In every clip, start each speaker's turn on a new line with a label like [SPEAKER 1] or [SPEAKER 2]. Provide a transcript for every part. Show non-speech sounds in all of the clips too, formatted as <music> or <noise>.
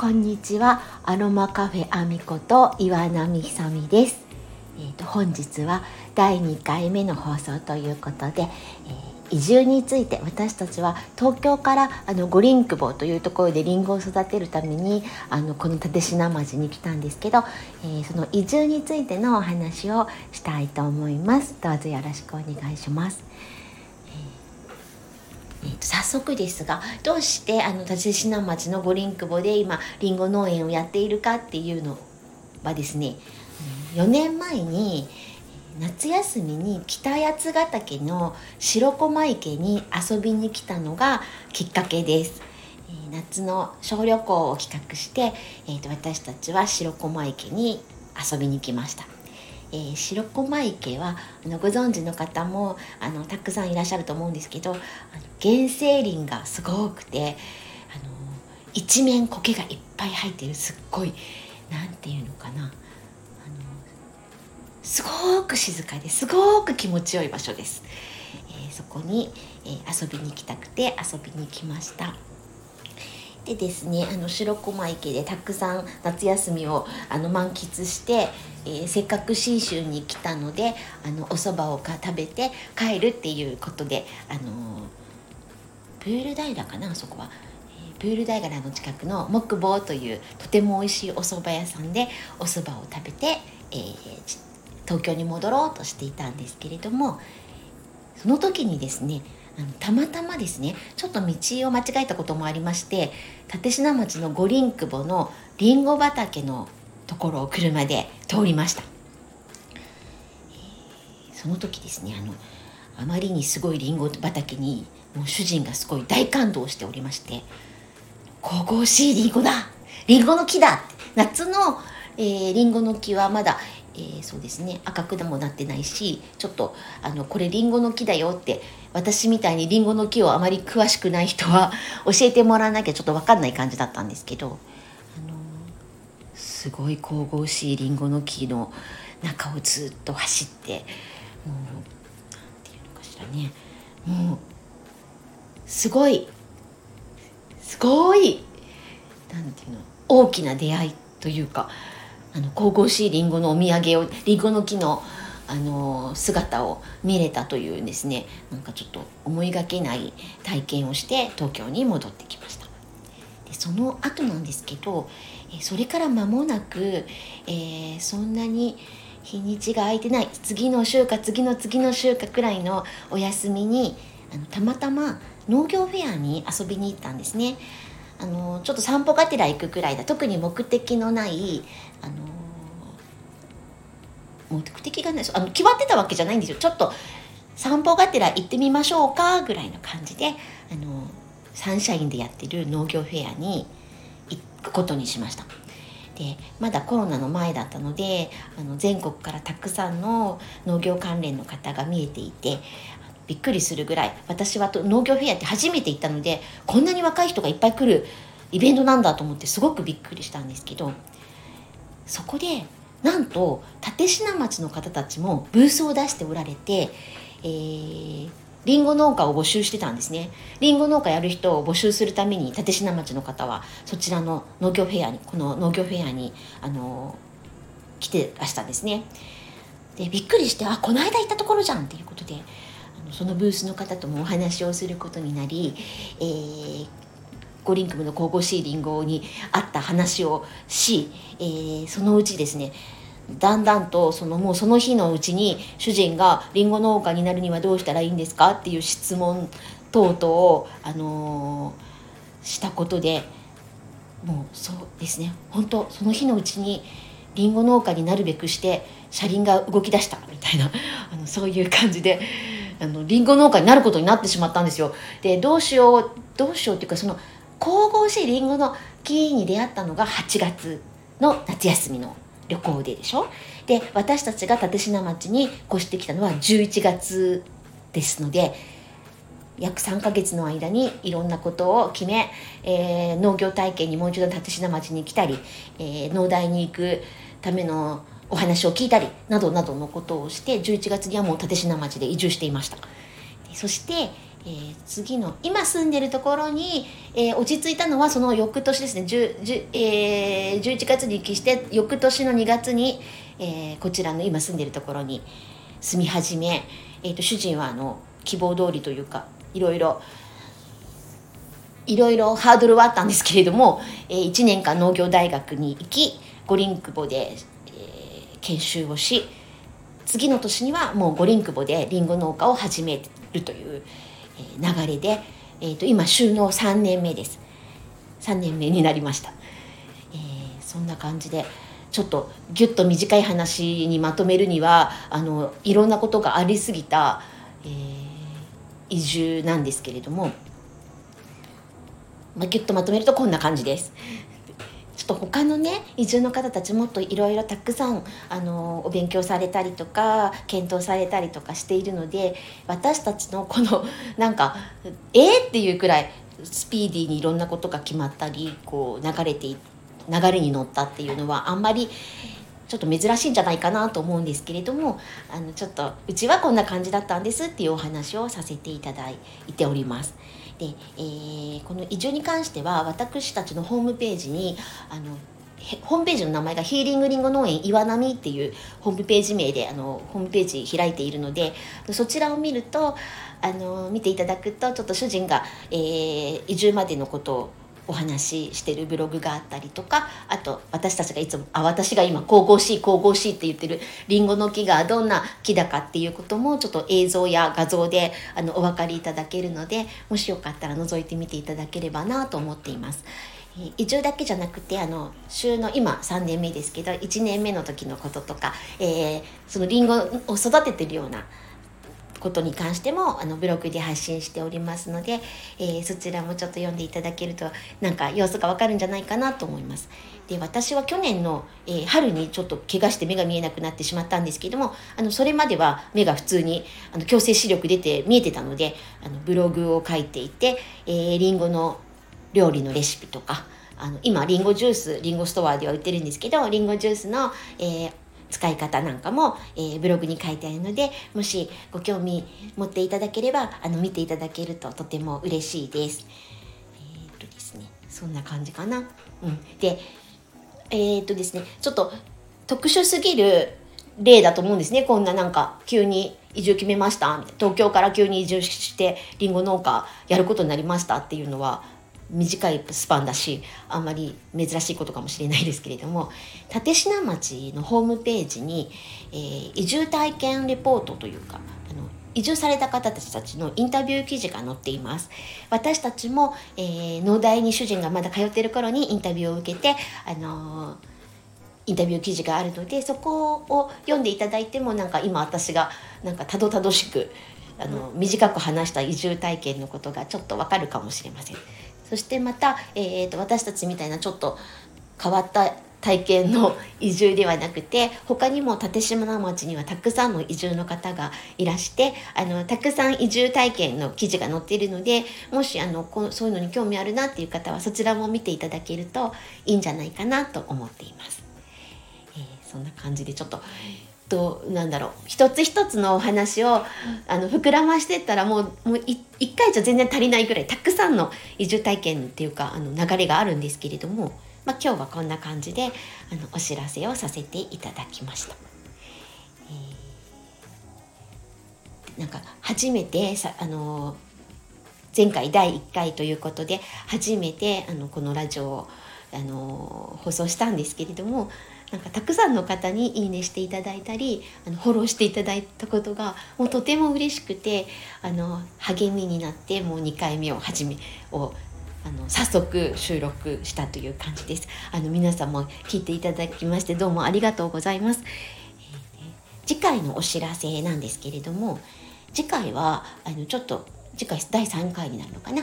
[SPEAKER 1] こんにちは。アロマカフェアミコと岩波ひさみです、えーと本日は第2回目の放送ということで、えー移住について私たちは東京からあの五輪久保というところでリンゴを育てるためにあのこの立科町に来たんですけど、えーその移住についてのお話をしたいと思います。どうぞよろしくお願いします。早速ですがどうしてあの立科町の五輪久保で今りんご農園をやっているかっていうのはですね4年前に夏休みに北八ヶ岳の白駒池に遊びに来たのがきっかけです。夏の小旅行を企画して、えーと私たちは白駒池に遊びに来ました。えー白駒池はあのご存知の方もあのたくさんいらっしゃると思うんですけどあの原生林がすごくてあの一面苔がいっぱい生えてるすっごいなんていうのかな。あのすごく静かですごく気持ちよい場所です、えーそこに、えー遊びに行きたくて遊びに来ました。でですね。あの白駒池でたくさん夏休みをあの満喫して、えーせっかく信州に来たのであのお蕎麦をか食べて帰るっていうことであのープール平かなあそこは、えプール平の近くの木坊というとても美味しいお蕎麦屋さんでお蕎麦を食べて、えー東京に戻ろうとしていたんですけれどもその時にですねたまたまですねちょっと道を間違えたこともありまして立科町の五輪久保のりんご畑のところを車で通りました、その時ですねあのあまりにすごいりんご畑にもう主人がすごい大感動しておりまして「神々しいりんごだりんごの木だ!」夏の、え、りんごの木はまだ、えーそうですね。赤くもなってないしちょっとあのこれりんごの木だよって私みたいにりんごの木をあまり詳しくない人は <laughs> 教えてもらわなきゃちょっと分かんない感じだったんですけど、あのすごい神々しいりんごの木の中をずっと走ってもうなんていうのかしらね。もうすごいすごいなんていうの大きな出会いというかあの神々しいりんごのお土産をりんごの木のあの姿を見れたというですねなんかちょっと思いがけない体験をして東京に戻ってきました。でその後なんですけどそれから間もなく、えーそんなに日にちが空いてない次の週か次の次の週かくらいのお休みにあのたまたま農業フェアに遊びに行ったんですね。あのちょっと散歩がてら行くくらいだ特に目的のないあの目的がないそうあの決まってたわけじゃないんですよちょっと散歩がてら行ってみましょうかぐらいの感じであのサンシャインでやってる農業フェアに行くことにしました。でまだコロナの前だったのであの全国からたくさんの農業関連の方が見えていてびっくりするぐらい私はと農業フェアって初めて行ったのでこんなに若い人がいっぱい来るイベントなんだと思ってすごくびっくりしたんですけどそこでなんと立科町の方たちもブースを出しておられて、えーリンゴ農家を募集してたんですね。リンゴ農家やる人を募集するために立科町の方はそちらの農業フェアにこの農業フェアにあの来てらしたんですね。でびっくりしてあこの間行ったところじゃんっていうことでそのブースの方ともお話をすることになり、えー五輪組の神々しいリンゴにあった話をし、えーそのうちですねだんだんとそのもうその日のうちに主人が「りんご農家になるにはどうしたらいいんですか?」っていう質問等々を、あのーしたことでもうそうですね本当その日のうちにりんご農家になるべくして車輪が動き出したみたいなあのそういう感じであのりんご農家になることになってしまったんですよ。でどうしようどうしようっていうかその神々しいりんごの木に出会ったのが8月の夏休みの旅行ででしょ？で私たちが立科町に越してきたのは11月ですので約3ヶ月の間にいろんなことを決め、えー農業体験にもう一度立科町に来たり、えー農大に行くためのお話を聞いたりなどなどのことをして11月にはもう立科町で移住していました。そして、えー、次の今住んでるところに、えー、落ち着いたのはその翌年ですね。10 10、えー、11月に帰して翌年の2月に、えー、こちらの今住んでるところに住み始め、えーと、主人はあの希望通りというかいろいろいろいろハードルはあったんですけれども、えー、1年間農業大学に行き五輪久保で、えー、研修をし次の年にはもう五輪久保でりんご農家を始めるという流れで、えー、と今収納3年目です3年目になりました、えー、そんな感じでちょっとぎゅっと短い話にまとめるにはあのいろんなことがありすぎた、えー、移住なんですけれども、まあ、ぎゅっとまとめるとこんな感じです。と他のね移住の方たちもっといろいろたくさんあのお勉強されたりとか検討されたりとかしているので私たちのこのなんかえー、っていうくらいスピーディーにいろんなことが決まったりこう流れて流れに乗ったっていうのはあんまりちょっと珍しいんじゃないかなと思うんですけれどもあのちょっとうちはこんな感じだったんですっていうお話をさせていただいております。で、えー、この移住に関しては私たちのホームページにあのホームページの名前がヒーリングリンゴ農園岩波っていうホームページ名であのホームページ開いているのでそちらを見るとあの見ていただくとちょっと主人が、えー、移住までのことをお話ししてるブログがあったりとかあと私たちがいつもあ私が今神々しい神々しいって言ってるりんごの木がどんな木だかっていうこともちょっと映像や画像であのお分かりいただけるのでもしよかったら覗いてみていただければなと思っています。移住だけじゃなくてあの週の今3年目ですけど1年目の時のこととか、えー、そのりんごを育ててるようなことに関してもあのブログで発信しておりますので、えー、そちらもちょっと読んでいただけるとなんか様子がわかるんじゃないかなと思います。で私は去年の、えー、春にちょっと怪我して目が見えなくなってしまったんですけどもあのそれまでは目が普通にあの矯正視力出て見えてたのであのブログを書いていて、えー、リンゴの料理のレシピとかあの今リンゴジュースリンゴストアでは売ってるんですけどリンゴジュースの、えー、使い方なんかも、えー、ブログに書いてあるのでもしご興味持っていただければあの見ていただけるととても嬉しいです。えー、っとですねそんな感じかな。うん、でえー、っとですねちょっと特殊すぎる例だと思うんですねこんななんか急に移住決めました東京から急に移住してりんご農家やることになりましたっていうのは短いスパンだしあんまり珍しいことかもしれないですけれども立科町のホームページに、えー、移住体験レポートというかあの移住された方たちのインタビュー記事が載っています私たちも、えー、農大に主人がまだ通ってる頃にインタビューを受けてあのーインタビュー記事があるのでそこを読んでいただいてもなんか今私がなんかたどたどしくあの短く話した移住体験のことがちょっとわかるかもしれません。そしてまた、えーと、私たちみたいなちょっと変わった体験の移住ではなくて他にも立島町にはたくさんの移住の方がいらしてあのたくさん移住体験の記事が載っているのでもしあのこそういうのに興味あるなっていう方はそちらも見ていただけるといいんじゃないかなと思っています。えー、そんな感じでちょっととなんだろう一つ一つのお話をあの膨らましてったらもうもう一回じゃ全然足りないぐらいたくさんの移住体験っていうかあの流れがあるんですけれども、まあ、今日はこんな感じであのお知らせをさせていただきました。えー、なんか初めてさあの前回第1回ということで初めてあのこのラジオをあの放送したんですけれどもなんかたくさんの方にいいねしていただいたりあのフォローしていただいたことがもうとても嬉しくてあの励みになってもう2回目を始めをあの早速収録したという感じです。あの皆さんも聞いていただきましてどうもありがとうございます。えー、次回のお知らせなんですけれども次回はあのちょっと次回第3回になるのかな？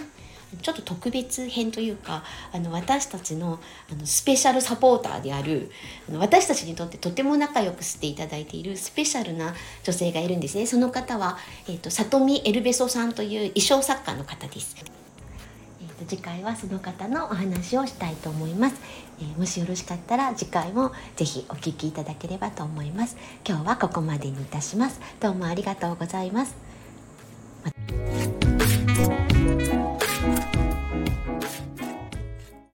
[SPEAKER 1] ちょっと特別編というかあの私たちのあのスペシャルサポーターであるあの私たちにとってとても仲良くしていただいているスペシャルな女性がいるんですね。その方は、えーと、里見エルベソさんという衣装作家の方です。えーと、次回はその方のお話をしたいと思います、えー、もしよろしかったら次回もぜひお聞きいただければと思います。今日はここまでにいたします。どうもありがとうございます。